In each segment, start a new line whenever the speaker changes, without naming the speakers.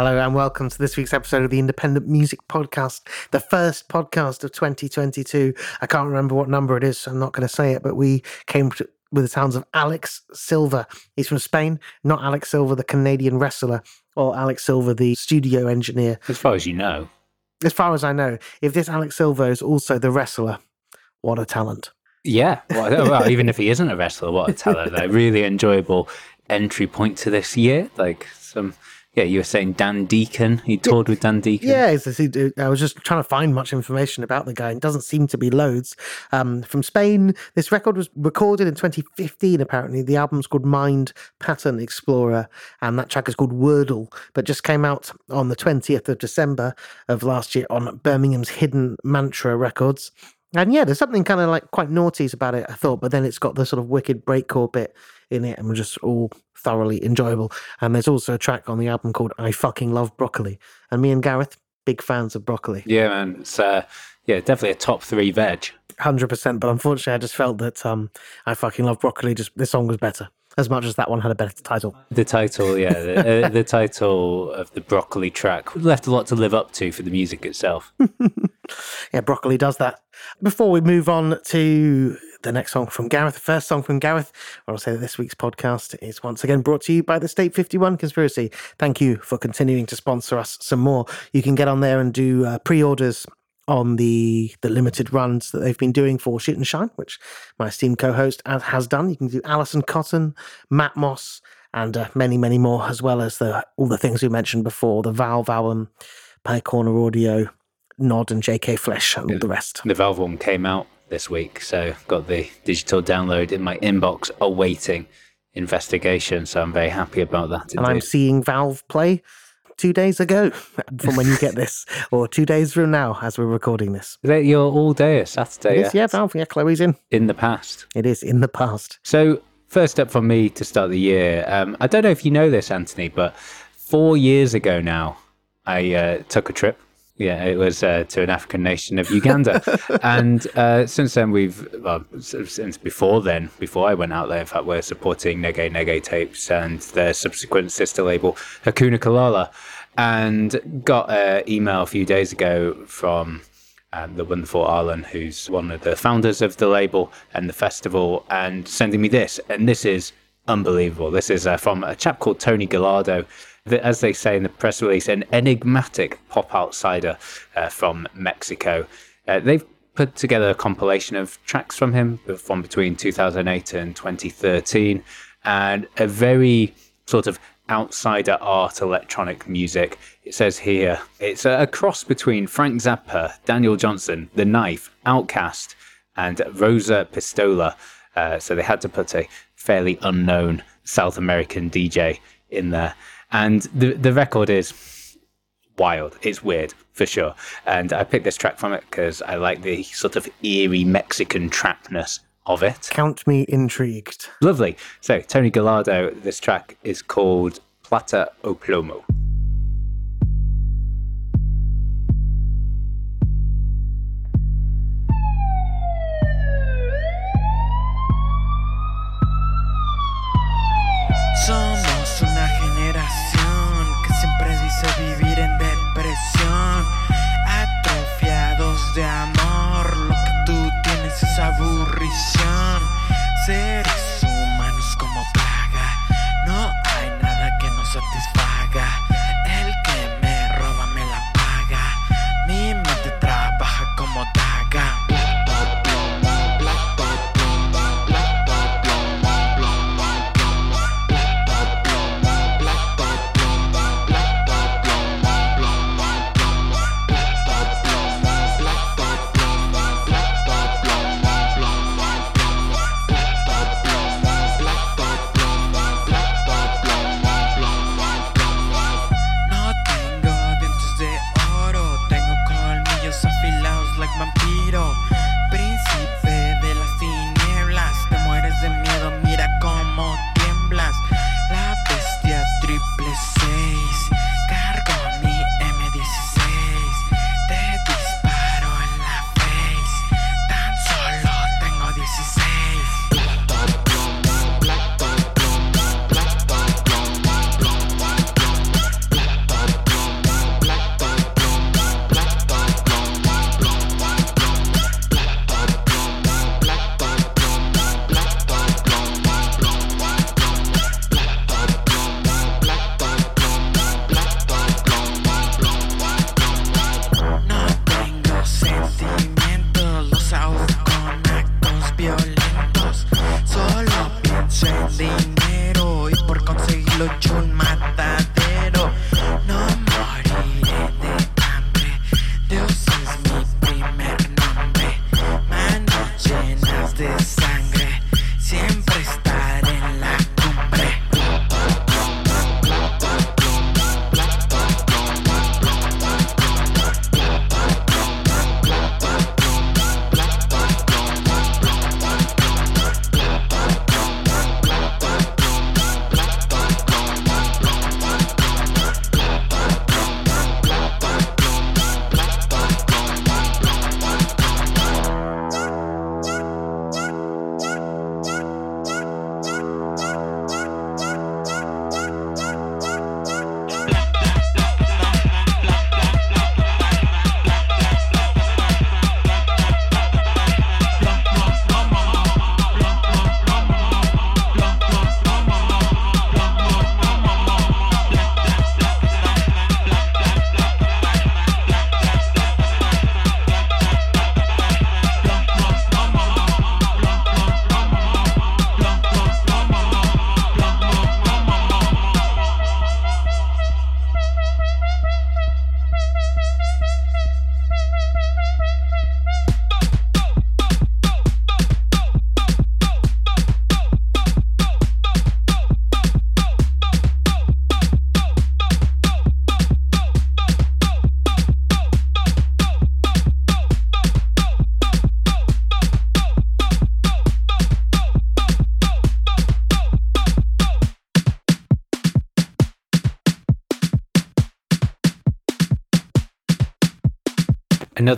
Hello and welcome to this week's episode of the Independent Music Podcast, the first podcast of 2022. I can't remember what number it is, so I'm not going to say it, but we came with the sounds of Alex Silva. He's from Spain, not Alex Silva, the Canadian wrestler, or Alex Silva, the studio engineer.
As far as you know.
As far as I know, if this Alex Silva is also the wrestler, what a talent.
Yeah. Well, well even if he isn't a wrestler, what a talent. Like, really enjoyable entry point to this year. Like some yeah, you were saying Dan Deacon. He toured with Dan Deacon.
Yeah, I was just trying to find much information about the guy. It doesn't seem to be loads. Um, from Spain, this record was recorded in 2015, apparently. The album's called Mind Pattern Explorer, and that track is called Wordle, but just came out on the 20th of December of last year on Birmingham's Hidden Mantra Records. And yeah, there's something kind of like quite naughty about it, I thought, but then it's got the sort of wicked breakcore bit in it and just all thoroughly enjoyable. And there's also a track on the album called I Fucking Love Broccoli. And me and Gareth, big fans of broccoli.
Yeah, man. It's uh, yeah, definitely a top three veg.
Hundred percent. But unfortunately, I just felt that um, I fucking love broccoli. Just this song was better, as much as that one had a better title.
The title, yeah, the, uh, the title of the broccoli track left a lot to live up to for the music itself.
yeah, broccoli does that. Before we move on to the next song from Gareth, the first song from Gareth, I'll say that this week's podcast is once again brought to you by the State 51 Conspiracy. Thank you for continuing to sponsor us some more. You can get on there and do uh, pre orders on the the limited runs that they've been doing for Shoot and Shine, which my esteemed co-host has done. You can do Alison Cotton, Matt Moss, and uh, many, many more, as well as the all the things we mentioned before: the Valve album, Pye Corner Audio, Nod, and J.K. Flesh, and all the rest.
The Valve one came out this week. So got the digital download in my inbox awaiting investigation. So I'm very happy about that.
Indeed. And I'm seeing Valve play two days ago from when you get this, or two days from now as we're recording this.
Is that your all day Saturday?
yeah, Valve. Yeah, Chloe's in.
In the past.
It is in the past.
So first up for me to start the year. Um, I don't know if you know this, Anthony, but four years ago now, I uh, took a trip yeah, it was uh, to an African nation of Uganda, and uh, since then we've well, since before then, before I went out there, in fact, we're supporting Nyege Nyege tapes and their subsequent sister label Hakuna Kulala, and got an email a few days ago from um, the wonderful Arlen, who's one of the founders of the label and the festival, and sending me this, and this is unbelievable. This is uh, from a chap called Tony Gallardo as they say in the press release, an enigmatic pop outsider uh, from Mexico. Uh, they've put together a compilation of tracks from him from between 2008 and 2013, and a very sort of outsider art electronic music. It says here it's a, cross between Frank Zappa, Daniel Johnston, The Knife, OutKast, and Rosa Pistola. Uh, so they had to put a fairly unknown South American DJ in there. And the the record is wild. It's weird for sure. And I picked this track from it because I like the sort of eerie Mexican trapness of it.
Count me intrigued.
Lovely. So Tony Gallardo, this track is called Plata o Plomo.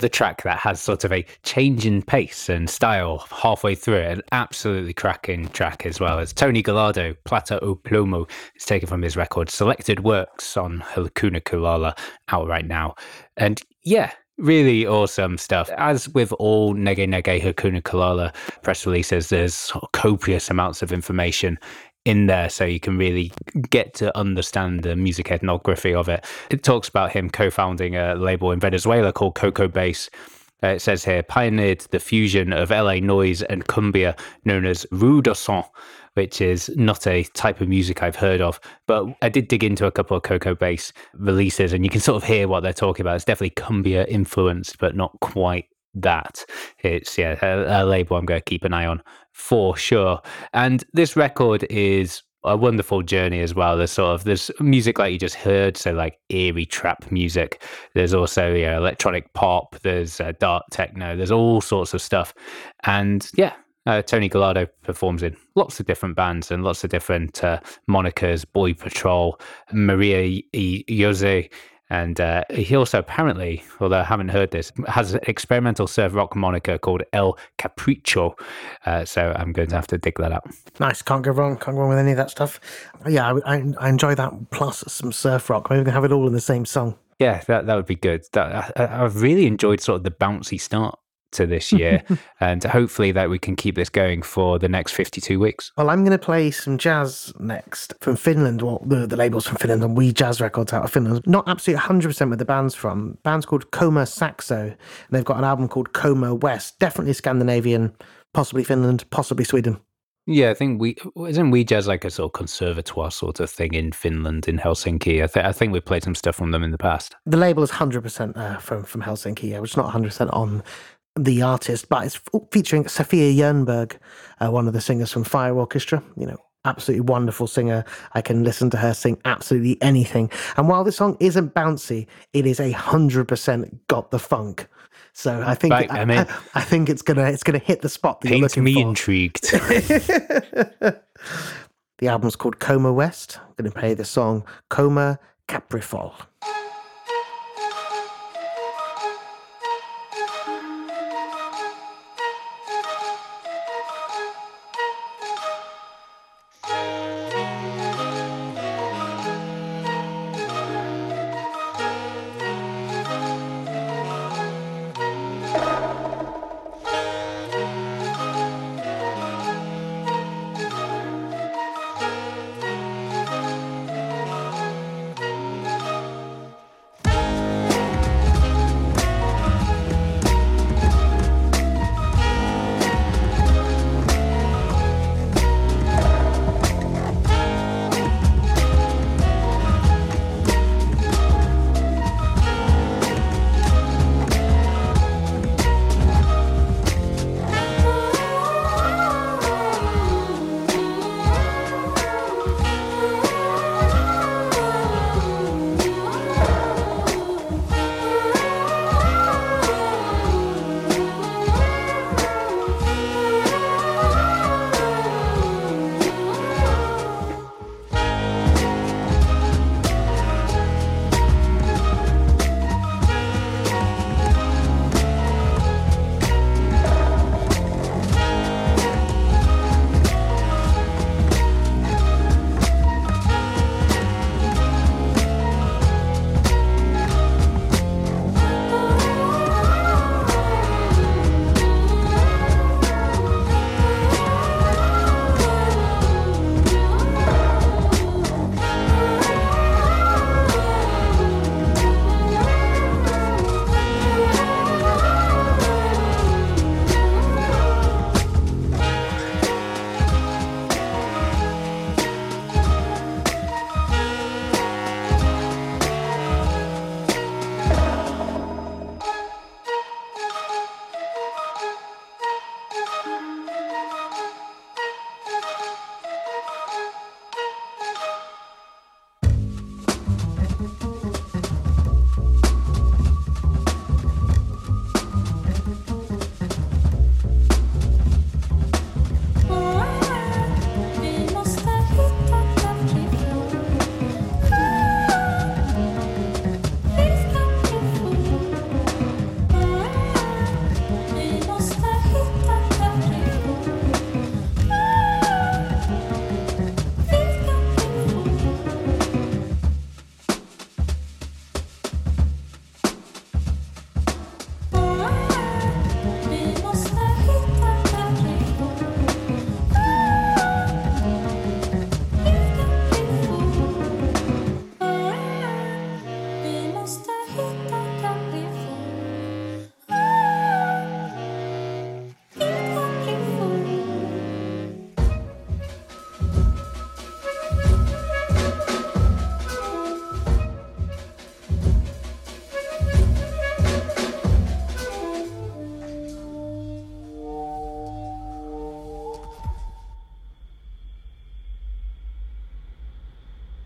Another track that has sort of a change in pace and style halfway through it, an absolutely cracking track as well. As Tony Gallardo, Plata o Plomo, is taken from his record Selected Works on Hakuna Kulala, out right now. And yeah, really awesome stuff. As with all Nyege Nyege Hakuna Kulala press releases, there's copious amounts of information in there so you can really get to understand the music ethnography of it. It talks about him co founding a label in Venezuela called Coco Bass. Uh, it says here, pioneered the fusion of LA noise and cumbia known as ruidoson, which is not a type of music I've heard of. But I did dig into a couple of Coco Bass releases and you can sort of hear what they're talking about. It's definitely cumbia influenced, but not quite that. It's yeah, a, a label I'm going to keep an eye on for sure. And this record is a wonderful journey as well. There's sort of there's music like you just heard, so like eerie trap music. There's also yeah, electronic pop. There's uh, dark techno. There's all sorts of stuff, and yeah. Uh, Tony Gallardo performs in lots of different bands and lots of different uh, monikers. Boy Patrol, Maria Jose, and uh, he also apparently, although I haven't heard this, has an experimental surf rock moniker called El Capricho. Uh, so I'm going to have to dig that up.
Nice, can't go wrong. Can't go wrong with any of that stuff. Yeah, I, I, I enjoy that. Plus some surf rock. Maybe we can have it all in the same song.
Yeah, that that would be good. That I, I've really enjoyed sort of the bouncy start to this year, and hopefully that we can keep this going for the next 52 weeks.
Well, I'm going to play some jazz next from Finland. Well, the, the label's from Finland and we jazz records out of Finland. Not absolutely 100% where the band's from. band's called Koma Saxo, and they've got an album called Koma West. Definitely Scandinavian, possibly Finland, possibly Sweden.
Yeah, I think we isn't we jazz like a sort of conservatoire sort of thing in Finland in Helsinki. I, th- I think we played some stuff from them in the past.
The label is 100% uh, from, from Helsinki, yeah, which is not 100% on the artist, but it's featuring Sofia Jernberg, uh, one of the singers from Fire Orchestra. You know, absolutely wonderful singer. I can listen to her sing absolutely anything. And while this song isn't bouncy, it is a hundred percent got the funk. So I think I. I- I think it's gonna it's gonna hit the spot that you're looking
me
for.
intrigued.
the album's called Koma West. I'm gonna play the song Koma Caprifol.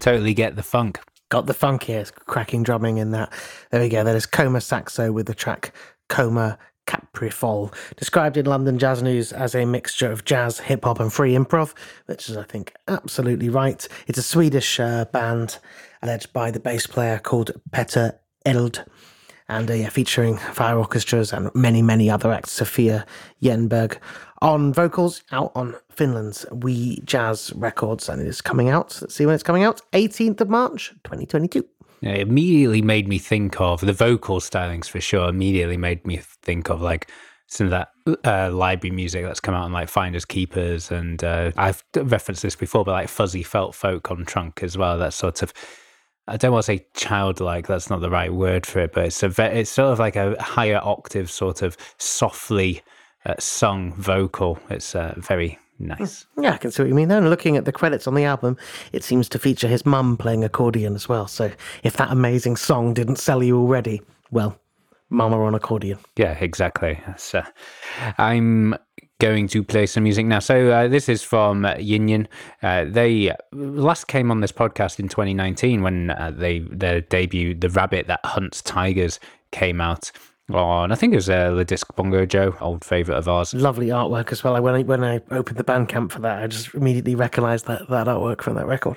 Totally get the funk.
Got the funkiest cracking drumming in that. There we go. That is Koma Saxo with the track Koma Caprifol, described in London Jazz News as a mixture of jazz, hip hop, and free improv, which is, I think, absolutely right. It's a Swedish uh, band led by the bass player called Petter Eld. And uh, yeah, featuring fire orchestras and many, many other acts. Sofia Jernberg on vocals, out on Finland's We Jazz Records, and it is coming out. Let's see when it's coming out. 18th of March, 2022.
It immediately made me think of the vocal stylings for sure. Immediately made me think of like some of that uh, library music that's come out on like Finders Keepers, and uh, I've referenced this before, but like Fuzzy Felt Folk on Trunk as well. That sort of I don't want to say childlike. That's not the right word for it, but it's a ve- it's sort of like a higher octave, sort of softly uh, sung vocal. It's uh, very nice.
Yeah, I can see what you mean there. And looking at the credits on the album, it seems to feature his mum playing accordion as well. So if that amazing song didn't sell you already, well, mama on accordion.
Yeah, exactly. So I'm going to play some music now. So uh, this is from uh, Yin Yin. Uh, they last came on this podcast in 2019 when uh, they their debut, "The Rabbit That Hunts Tigers," came out. On I think it was uh, the disc Bongo Joe, old favorite of ours.
Lovely artwork as well. When I, when I opened the Bandcamp for that, I just immediately recognised that, that artwork from that record.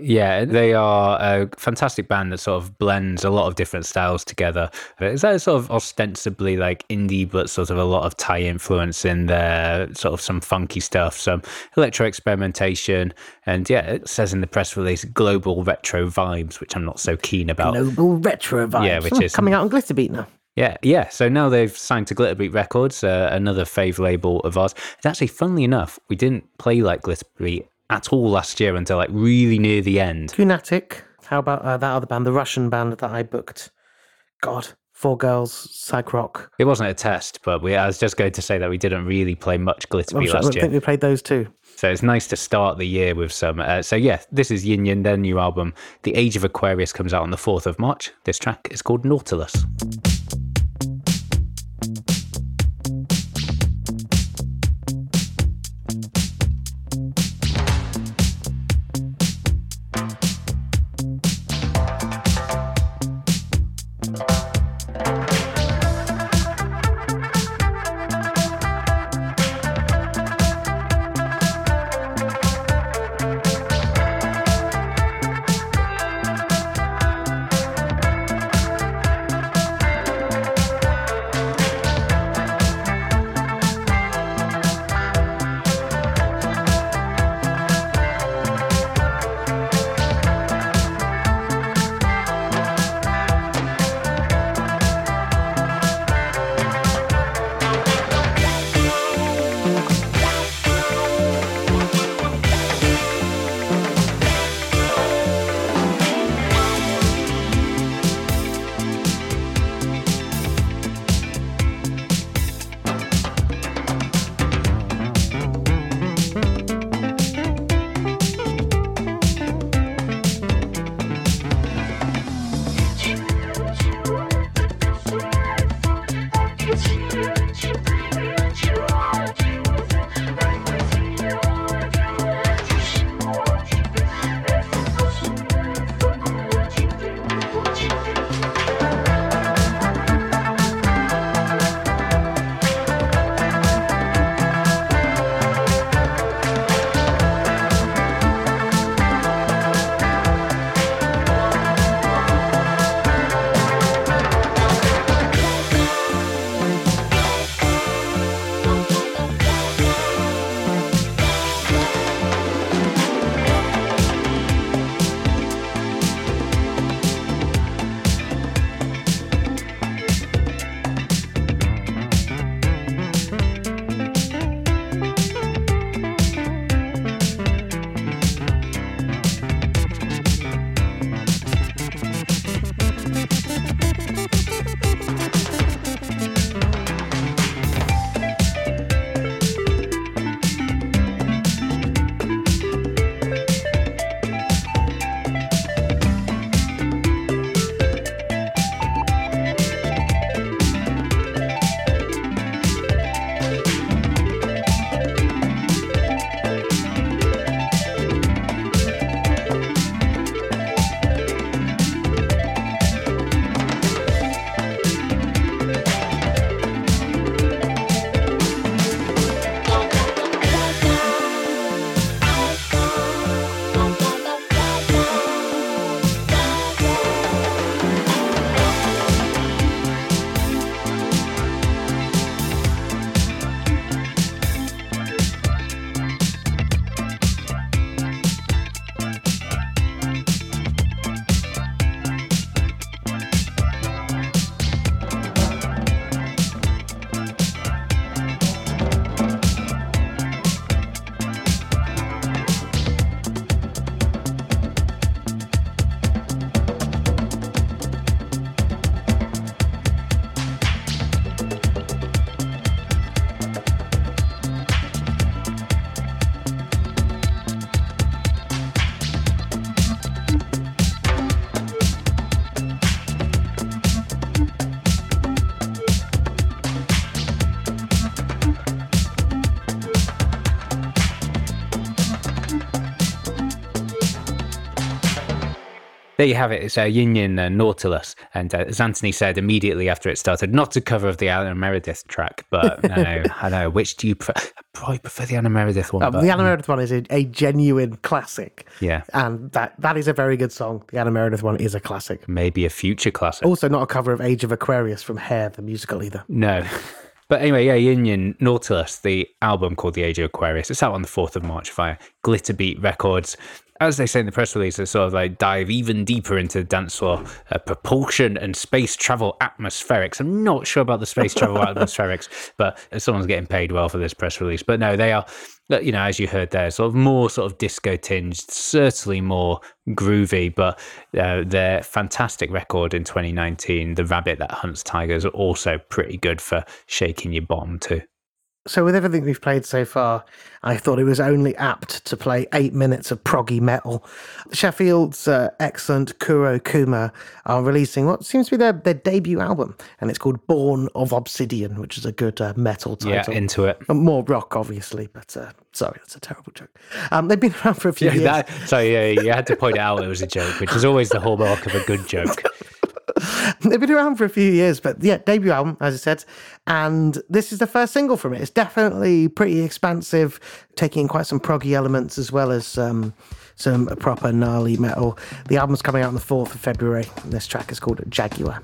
Yeah, they are a fantastic band that sort of blends a lot of different styles together. It's that sort of ostensibly like indie, but sort of a lot of Thai influence in there, sort of some funky stuff, some electro experimentation, and yeah, it says in the press release global retro vibes, which I'm not so keen about.
Global retro vibes.
Yeah, which
Oh,
is-
coming out on Glitterbeat now.
Yeah, yeah. So now they've signed to Glitterbeat Records, uh, another fave label of ours. It's actually, funnily enough, we didn't play like Glitterbeat at all last year until like really near the end.
Lunatic. How about uh, that other band, the Russian band that I booked? God, Four Girls, Psych Rock.
It wasn't a test, but we, I was just going to say that we didn't really play much Glitterbeat
sure,
last year.
I think we played those too.
So it's nice to start the year with some. Uh, so yeah, this is Yin Yin, their new album. The Age of Aquarius comes out on the 4th of March. This track is called Nautilus. There you have it. It's uh, Yin Yin uh, Nautilus. And uh, as Anthony said immediately after it started, not a cover of the Anna Meredith track, but I know, I know. Which do you prefer? I probably prefer the Alan Meredith one.
Um,
but,
the Anna Meredith one is a, a genuine classic.
Yeah.
And that, that is a very good song. The Anna Meredith one is a classic.
Maybe a future classic.
Also, not a cover of Age of Aquarius from Hair, the musical either.
No. But anyway, yeah, Yin Yin Nautilus, the album called The Age of Aquarius. It's out on the 4th of March via Glitterbeat Records. As they say in the press release, they sort of like dive even deeper into dance floor uh, propulsion and space travel atmospherics. I'm not sure about the space travel atmospherics, but someone's getting paid well for this press release. But no, they are, you know, as you heard there, sort of more sort of disco tinged, certainly more groovy, but uh, their fantastic record in 2019, The Rabbit That Hunts Tigers, are also pretty good for shaking your bottom too.
So, with everything we've played so far, I thought it was only apt to play eight minutes of proggy metal. Sheffield's uh, excellent Kuro Kuma are releasing what seems to be their, their debut album, and it's called Born of Obsidian, which is a good uh, metal
Yeah,
title.
into it.
More rock, obviously, but uh, sorry, that's a terrible joke. Um, they've been around for a few
Yeah,
years.
that, so yeah, you had to point out it was a joke, which is always the hallmark of a good joke.
They've been around for a few years, but yeah, debut album, as I said. And this is the first single from it. It's definitely pretty expansive, taking in quite some proggy elements as well as um, some proper gnarly metal. The album's coming out on the 4th of February. This track is called Jaguar.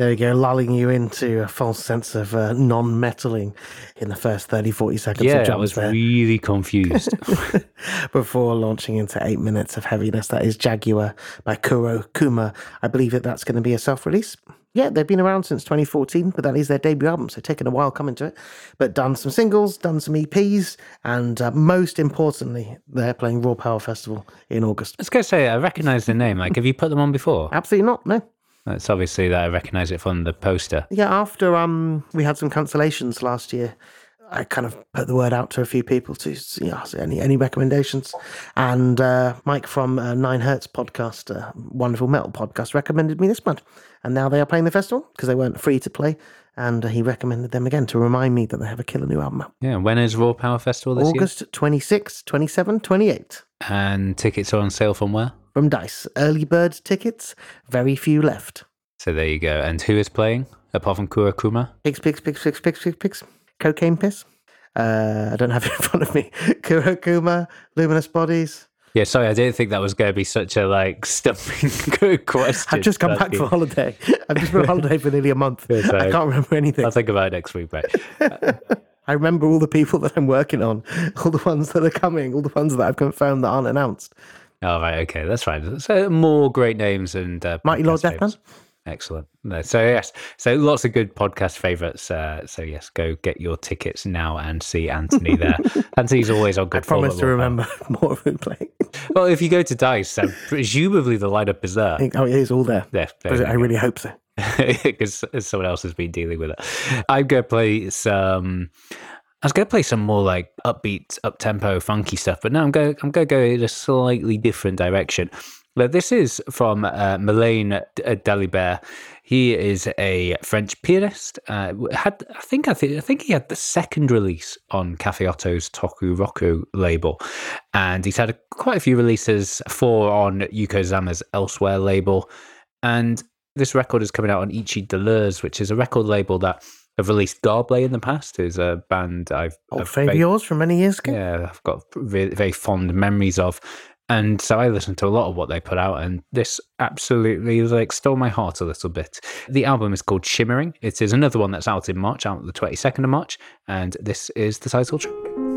There you go, lulling you into a false sense of uh, non-metaling in the first 30, 40 seconds
Yeah,
of
I was
there
really confused.
before launching into eight minutes of heaviness. That is Jaguar by Kuro Kuma. I believe that that's going to be a self-release. Yeah, they've been around since 2014, but that is their debut album, so taken a while coming to it. But done some singles, done some EPs, and uh, most importantly, they're playing Raw Power Festival in August.
I was going to say, I recognize the name. Like, have you put them on before?
Absolutely not, no.
It's obviously that I recognize it from the poster.
Yeah, after um we had some cancellations last year, I kind of put the word out to a few people to see ask any any recommendations, and uh, Mike from uh, Nine Hertz podcast, uh, wonderful metal podcast, recommended me this band, and now they are playing the festival because they weren't free to play, and uh, he recommended them again to remind me that they have a killer new album out.
Yeah, when is Raw Power Festival this year?
August 26, 27, 28.
And tickets are on sale from where?
From Dice. Early bird tickets, very few left.
So there you go. And who is playing apart from Kurokuma?
Pigs, pigs, pigs, pigs, pigs, pigs, pigs. Cocaine piss. Uh, I don't have it in front of me. Kurokuma, Luminous Bodies.
Yeah, sorry, I didn't think that was going to be such a like stumping good question.
I've just come back from holiday. I've just been on holiday for nearly a month.
Yeah, sorry.
I can't remember anything.
I'll think about it next week, mate.
I remember all the people that I'm working on, all the ones that are coming, all the ones that I've confirmed that aren't announced.
All right, okay, that's fine. So more great names and uh,
Mighty Lord Deathman.
Excellent. No, so yes, so lots of good podcast favorites. Uh, so yes, go get your tickets now and see Anthony there. Anthony's always on good
I promise to remember more of playing.
Well, if you go to Dice, uh, presumably the lineup is there.
Oh, it is all there.
Yeah, there
I really hope so.
because someone else has been dealing with it. I'm going to play some. I was going to play some more like upbeat, up tempo, funky stuff, but now I'm going. I'm to go in a slightly different direction. Now, this is from uh, Melaine uh, Dalibert. He is a French pianist. Uh, had I think I think I think he had the second release on Cafe OTO's Toku Roku label, and he's had a, quite a few releases. Four on Yuko Zama's Elsewhere label, and this record is coming out on Ici d'ailleurs, which is a record label that have released Garble in the past. Is a band I've,
oh,
Old
favourite
very-
yours from many years ago.
yeah, I've got very, very fond memories of. And so I listened to a lot of what they put out, and this absolutely like stole my heart a little bit. The album is called Shimmering. It is another one that's out in March, out on the 22nd of March, and this is the title track.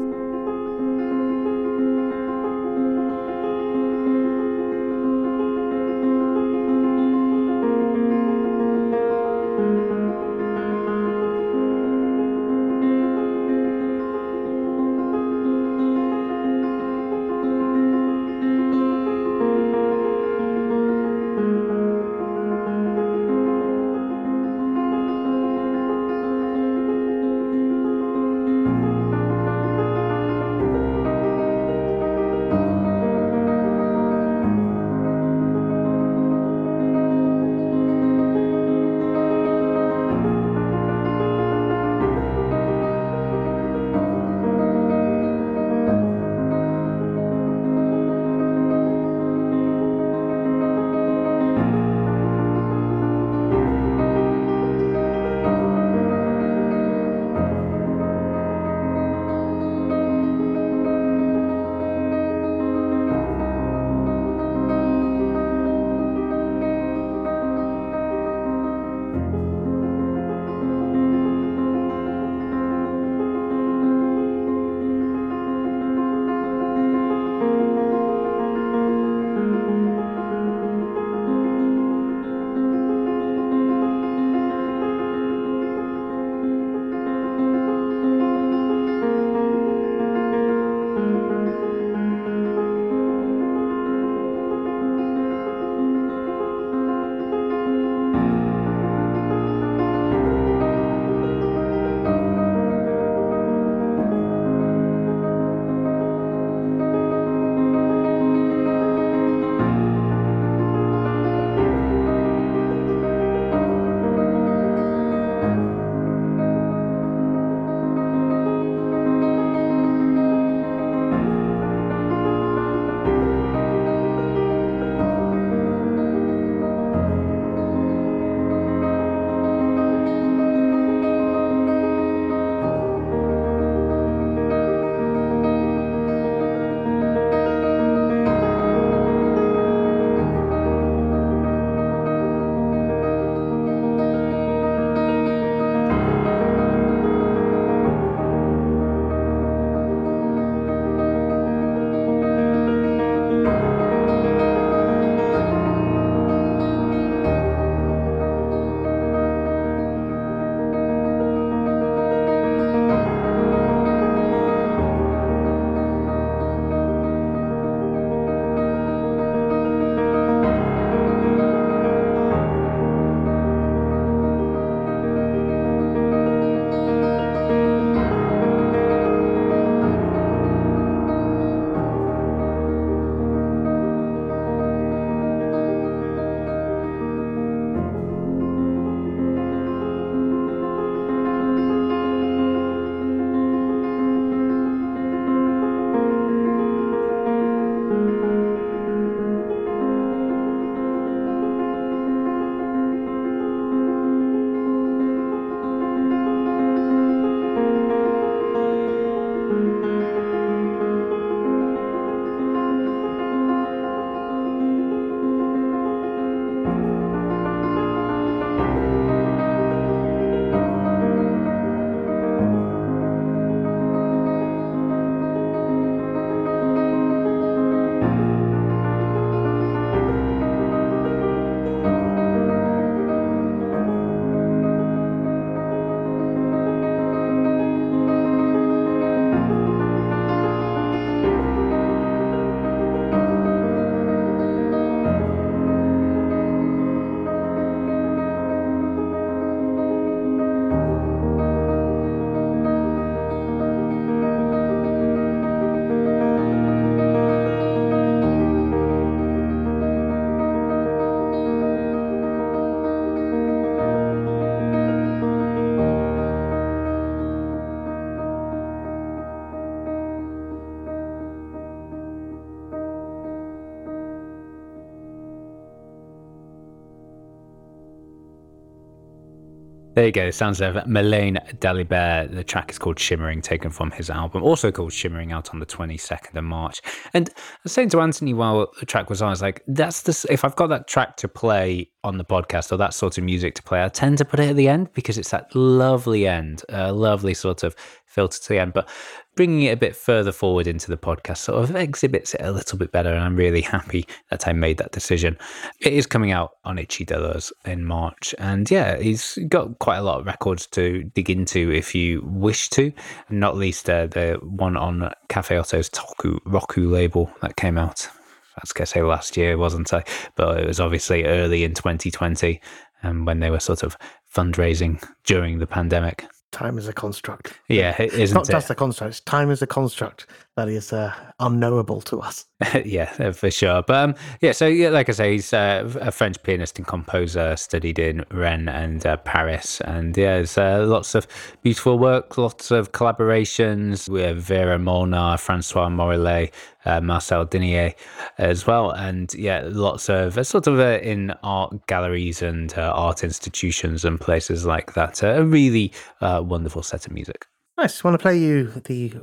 There you go. Sounds of Melaine Dalibert. The track is called Shimmering, taken from his album, also called Shimmering, out on the 22nd of March. And I was saying to Anthony while the track was on, I was like, that's the, if I've got that track to play on the podcast or that sort of music to play, I tend to put it at the end because it's that lovely end, a lovely sort of filter to the end. But bringing it a bit further forward into the podcast sort of exhibits it a little bit better. And I'm really happy that I made that decision. It is coming out on Ici d'ailleurs in March. And yeah, he's got quite a lot of records to dig into if you wish to, not least uh, the one on Cafe OTO's Toku Roku label that came out. I was going to say last year, wasn't I? But it was obviously early in 2020 um, when they were sort of fundraising during the pandemic.
Time is a construct.
Yeah, it
It's
isn't
not
it?
just a construct. It's time is a construct that is uh, unknowable to us.
yeah, uh, for sure. But um, yeah, so yeah, like I say, he's uh, a French pianist and composer, studied in Rennes and uh, Paris, and yeah, there's uh, lots of beautiful work, lots of collaborations with Vera Molnar, Francois Morellet, uh, Marcel Dinahet as well, and yeah, lots of uh, sort of uh, in art galleries and uh, art institutions and places like that. Uh, a really uh, wonderful set of music.
Nice. Want to play you the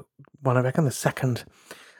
one I reckon the second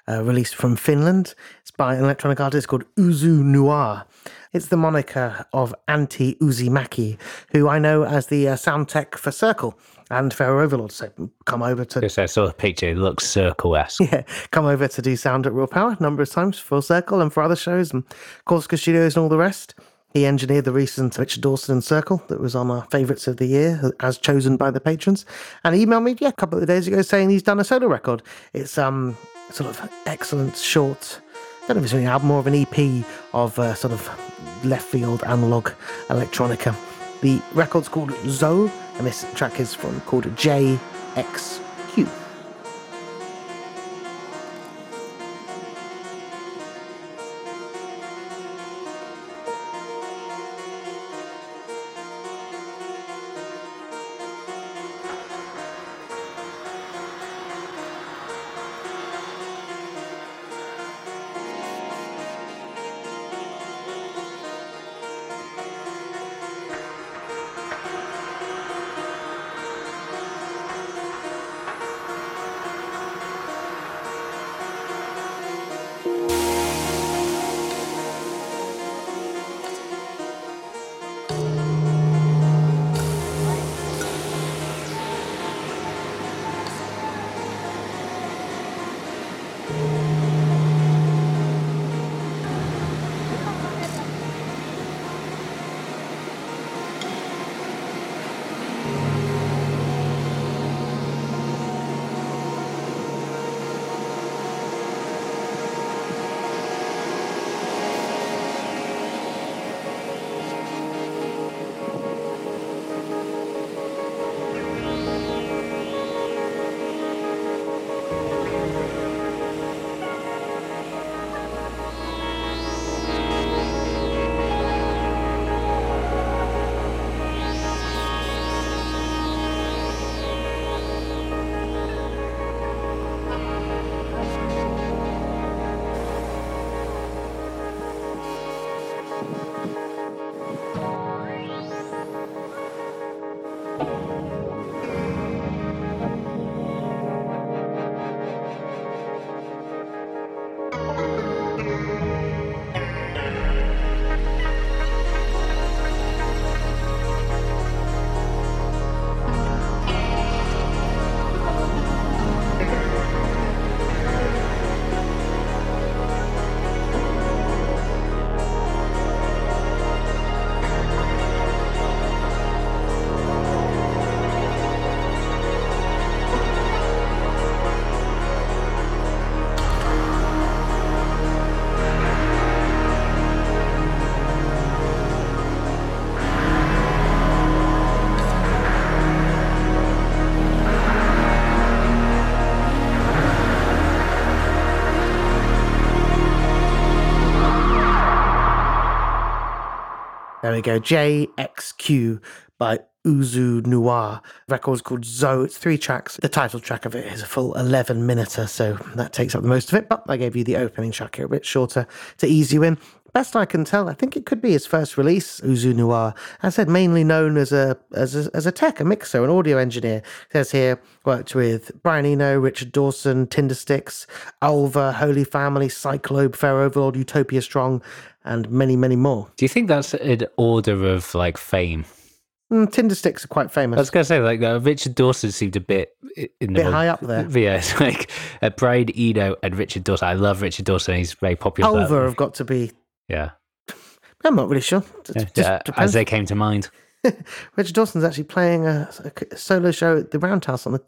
uh, release from Finland. It's by an electronic artist called Uzu Noir. It's the moniker of Antti Uusimäki, who I know as the uh, sound tech for Circle and Pharaoh Overlord. So come over to
Just I saw the picture; it looks circle-esque.
yeah, come over to do sound at Raw Power a number of times for Circle and for other shows and Corsica Studios and all the rest. He engineered the recent Richard Dawson and Circle that was on our favourites of the year as chosen by the patrons. And he emailed me yeah, a couple of days ago saying he's done a solo record. It's um sort of excellent short, I don't know if it's an album or of an EP of uh, sort of left field analog electronica. The record's called Zoe and this track is from called JXQ. There we go. JXQ by Uzu Noir. Record's called Zoe. It's three tracks. The title track of it is a full 11 minuter, so that takes up the most of it. But I gave you the opening track here a bit shorter to ease you in. Best I can tell, I think it could be his first release, Uzu Noir. As I said, mainly known as a as a, as a tech, a mixer, an audio engineer. It says here worked with Brian Eno, Richard Dawson, Tindersticks, Ulver, Holy Family, Cyclobe, Pharaoh Overlord, Utopia Strong, and many, many more.
Do you think that's an order of like fame?
Mm, Tindersticks are quite famous.
I was going to say, like, uh, Richard Dawson seemed a bit in the
Bit high up there.
Yeah, it's like uh, Brian Eno and Richard Dawson. I love Richard Dawson. He's very popular.
Ulver have got to be.
Yeah,
I'm not really sure.
Yeah, uh, as they came to mind.
Richard Dawson's actually playing a, a solo show at the Roundhouse on the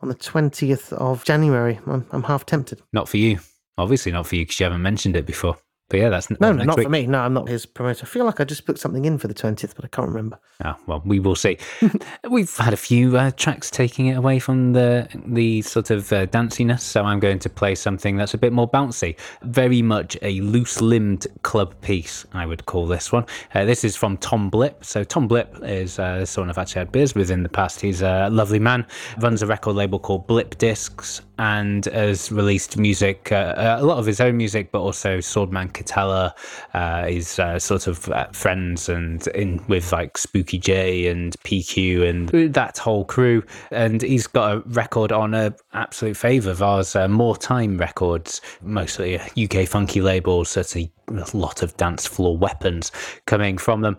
on the twentieth of January. I'm, I'm half tempted.
Not for you, obviously not for you because you haven't mentioned it before. But yeah, that's
No, not
week.
for me. No, I'm not his promoter. I feel like I just put something in for the twentieth, but I can't remember.
Oh, well, we will see. We've had a few uh, tracks taking it away from the the sort of uh, danciness, so I'm going to play something that's a bit more bouncy. Very much a loose-limbed club piece, I would call this one. Uh, this is from Tom Blip. So Tom Blip is uh, someone I've actually had beers with in the past. He's a lovely man. Runs a record label called Blip Discs and has released music, uh, a lot of his own music, but also Swordman Kitala. Uh, he's uh, sort of uh, friends and in with like Spooky J and PQ and that whole crew. And he's got a record on a absolute favourite of ours, uh, More Time Records, mostly UK funky label, certainly a lot of dance floor weapons coming from them.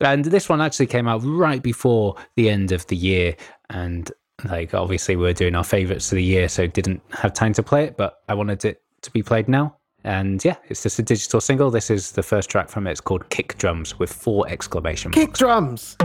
And this one actually came out right before the end of the year. And like, obviously, we're doing our favourites of the year, so didn't have time to play it, but I wanted it to be played now. And yeah, it's just a digital single. This is the first track from it. It's called Kick Drums with four exclamation marks.
Kick drums.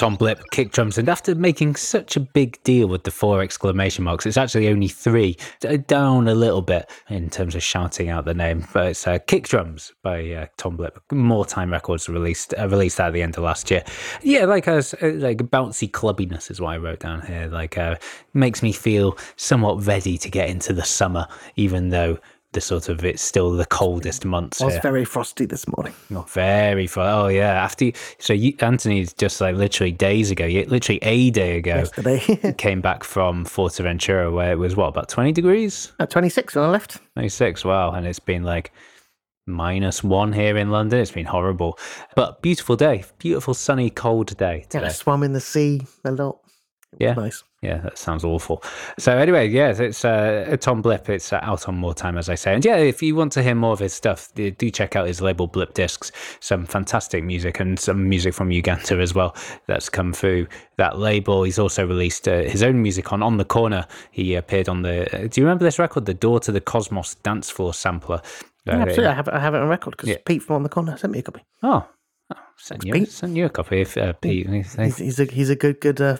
Tom Blip, kick drums, and after making such a big deal with the four exclamation marks, it's actually only three, down a little bit in terms of shouting out the name. But it's uh, kick drums by uh, Tom Blip. More Time Records released uh, released at the end of last year. Yeah, like a s- uh, like bouncy clubbiness is what I wrote down here. Like uh, makes me feel somewhat ready to get into the summer, even though. The sort of it's still the coldest months
It was
here.
very frosty this morning.
Not very far. Oh yeah. After you, so you, Anthony's just like literally days ago, literally a day ago,
Yesterday.
came back from Fuerteventura where it was what about twenty degrees,
At 26 when I left.
twenty six. Wow, and it's been like minus one here in London. It's been horrible, but beautiful day, beautiful sunny cold day
Yeah, I swam in the sea a lot. It was
Yeah.
Nice.
Yeah, that sounds awful. So anyway, yeah, it's uh, Tom Blip. It's uh, out on more time, as I say. And yeah, if you want to hear more of his stuff, do check out his label Blip Discs. Some fantastic music and some music from Uganda as well that's come through that label. He's also released uh, his own music on On the Corner. He appeared on the. Uh, do you remember this record, the Door to the Cosmos dance floor sampler?
Yeah,
Uh,
absolutely. I have, it- I have it on record because
Yeah.
Pete from on the corner sent me a copy.
Oh, send you, send you a copy if uh, Pete.
He's, he's a he's a good good. Uh,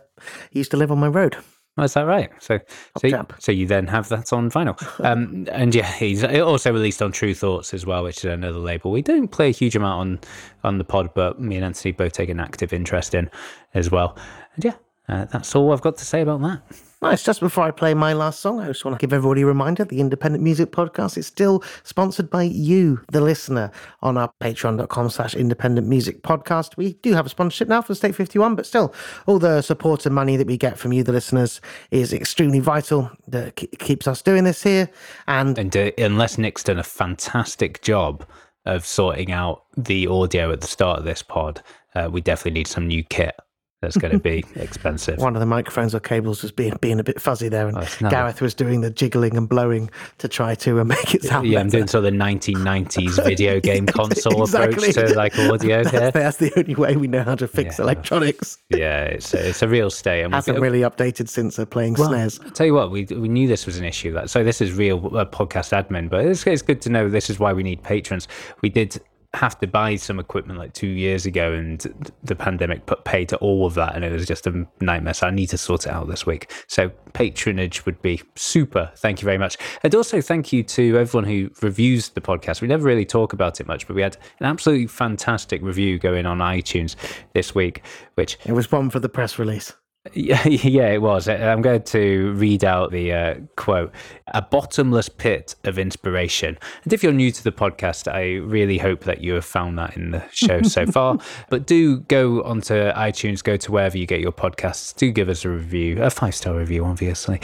he used to live on my road.
Oh, is that right? So, so, you- so you then have that on vinyl, um, and yeah, he's also released on True Thoughts as well, which is another label we don't play a huge amount on on the pod, but me and Anthony both take an active interest in as well. And yeah, uh, that's all I've got to say about that.
Nice. Just before I play my last song, I just want to give everybody a reminder the Independent Music Podcast is still sponsored by you, the listener, on our patreon.com slash independent music podcast. We do have a sponsorship now for State 51, but still, all the support and money that we get from you, the listeners, is extremely vital. That keeps us doing this here. And
And uh, unless Nick's done a fantastic job of sorting out the audio at the start of this pod, uh, we definitely need some new kit. That's going to be expensive.
one of the microphones or cables was being being a bit fuzzy there, and
Oh,
Gareth was doing the jiggling and blowing to try to uh, make it sound
Yeah, I'm
better.
doing sort of the 1990s video game console
Exactly.
approach to like audio
that's,
here.
that's the only way we know how to fix
Yeah.
electronics.
Yeah, it's a, it's a real stay. And
Hasn't really updated since uh, playing
Well,
snares.
I'll tell you what, we we knew this was an issue. That so this is real uh, podcast admin, but it's, it's good to know this is why we need patrons. We did have to buy some equipment like two years ago, and the pandemic put pay to all of that, and it was just a nightmare. So I need to sort it out this week. So patronage would be super. Thank you very much, and also thank you to everyone who reviews the podcast. We never really talk about it much, but we had an absolutely fantastic review going on iTunes this week, which
It was one for the press release.
Yeah, yeah, it was. Uh, I'm going to read out the uh, quote A bottomless pit of inspiration. And if you're new to the podcast, I really hope that you have found that in the show so far. But do go onto iTunes, go to wherever you get your podcasts. Do give us a review, a five star review, obviously.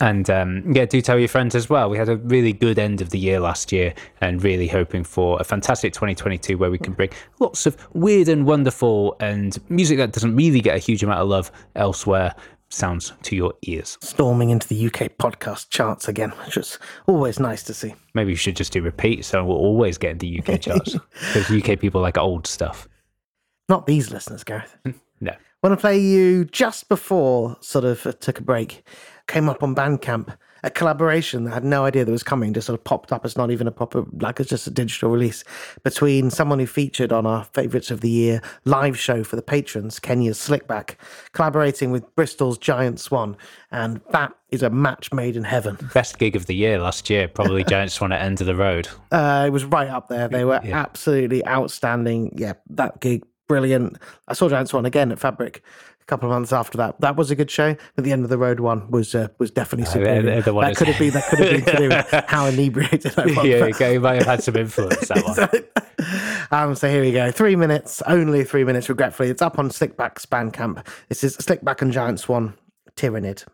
And um, yeah, do tell your friends as well. We had a really good end of the year last year and really hoping for a fantastic 2022 where we can bring lots of weird and wonderful and music that doesn't really get a huge amount of love elsewhere sounds to your ears.
Storming into the UK podcast charts again, which is always nice to see.
Maybe we should just do repeat so we'll always get into UK charts because UK people like old stuff.
Not these listeners, Gareth.
No.
want to play you just before sort of took a break. Came up on Bandcamp, a collaboration that I had no idea that was coming. Just sort of popped up as not even a proper, like it's just a digital release between someone who featured on our favourites of the year live show for the patrons, Kenya's Slickback, collaborating with Bristol's Giant Swan, and that is a match made in heaven.
Best gig of the year last year, probably Giant Swan at End of the Road.
Uh, it was right up there. They were
Yeah.
absolutely outstanding. Yeah, that gig, brilliant. I saw Giant Swan again at Fabric couple of months after that. That was a good show, but the end of the road one was uh, was definitely superior.
they're the one
that could have been that could have been to do with how inebriated I was.
yeah, okay, you might have had some influence that one.
um, so here we go. Three minutes, only three minutes, regretfully. It's up on Slickback's Bandcamp. This is Slickback and Giant Swan, Tyrannid.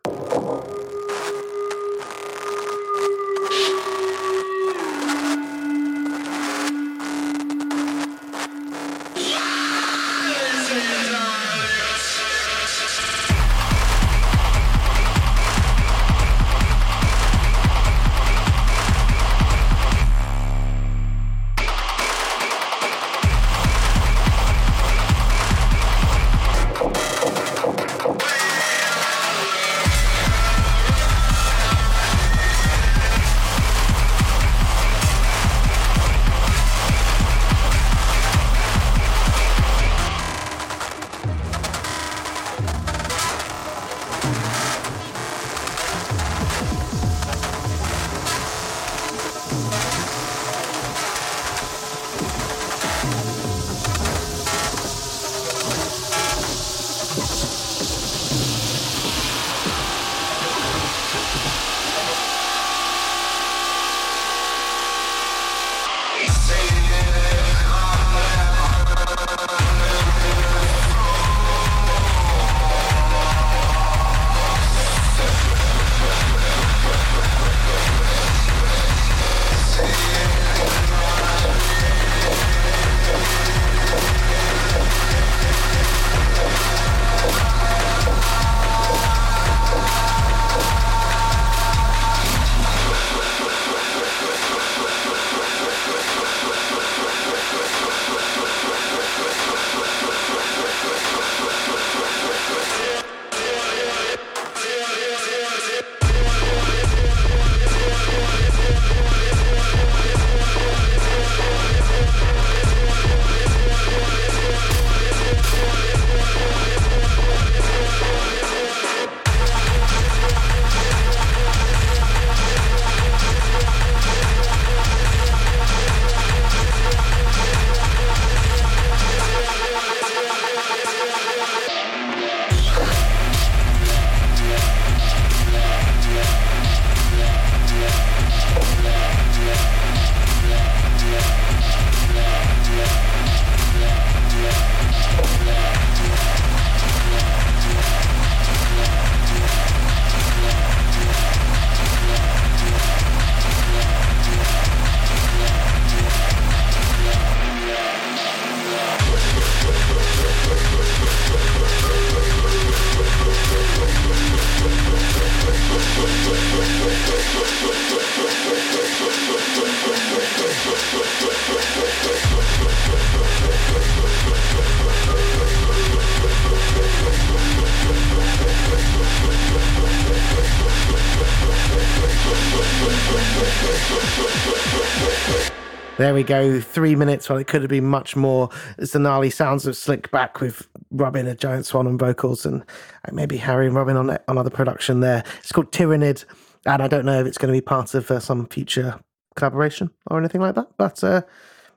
We go. Three minutes. Well, it could have been much more. It's the gnarly sounds of Slikback with Robin, a giant swan on vocals, and uh, maybe Harry and Robin on on other production there. It's called Tyrannid, and I don't know if it's going to be part of uh, some future collaboration or anything like that, but uh,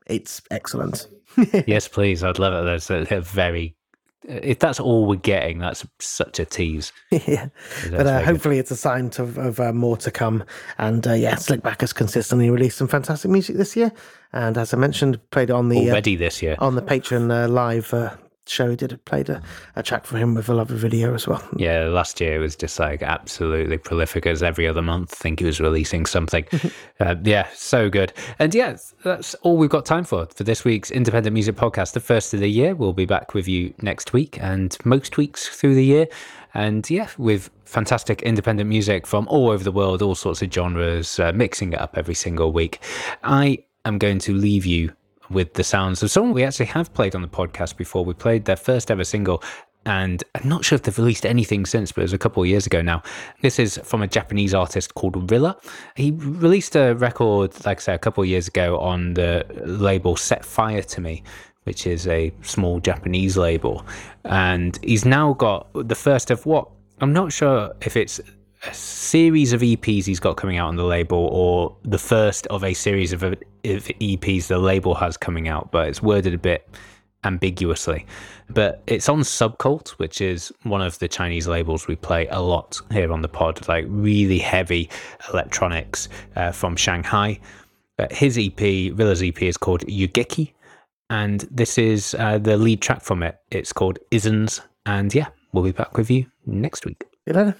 it's excellent.
yes, please. I'd love it. That's a, a very. If that's all we're getting, that's such a tease.
yeah. But uh,
good.
hopefully, it's a sign to, of uh, more to come. And uh, yeah, Slikback has consistently released some fantastic music this year. And as I mentioned, played on the uh,
already this year.
on the Patreon uh, live uh, show. Did played a, a track for him with a lovely video as well.
Yeah, last year it was just like absolutely prolific as every other month. I think he was releasing something. uh, yeah, so good. And yeah, that's all we've got time for for this week's Independent Music Podcast, the first of the year. We'll be back with you next week and most weeks through the year. And yeah, with fantastic independent music from all over the world, all sorts of genres, uh, mixing it up every single week. I am going to leave you with the sounds of someone we actually have played on the podcast before. We played their first ever single, and I'm not sure if they've released anything since, but it was a couple of years ago now. This is from a Japanese artist called Rilla. He released a record, like I say, a couple of years ago on the label Set Fire to Me. Which is a small Japanese label. And he's now got the first of what I'm not sure if it's a series of EPs he's got coming out on the label, or the first of a series of, of EPs the label has coming out, but it's worded a bit ambiguously. But it's on Subcult, which is one of the Chinese labels we play a lot here on the pod, like really heavy electronics uh, from Shanghai. But his EP, Villa's EP, is called Yugeki, and this is uh, the lead track from it. It's called Isms, and yeah, we'll be back with you next week.
See you later.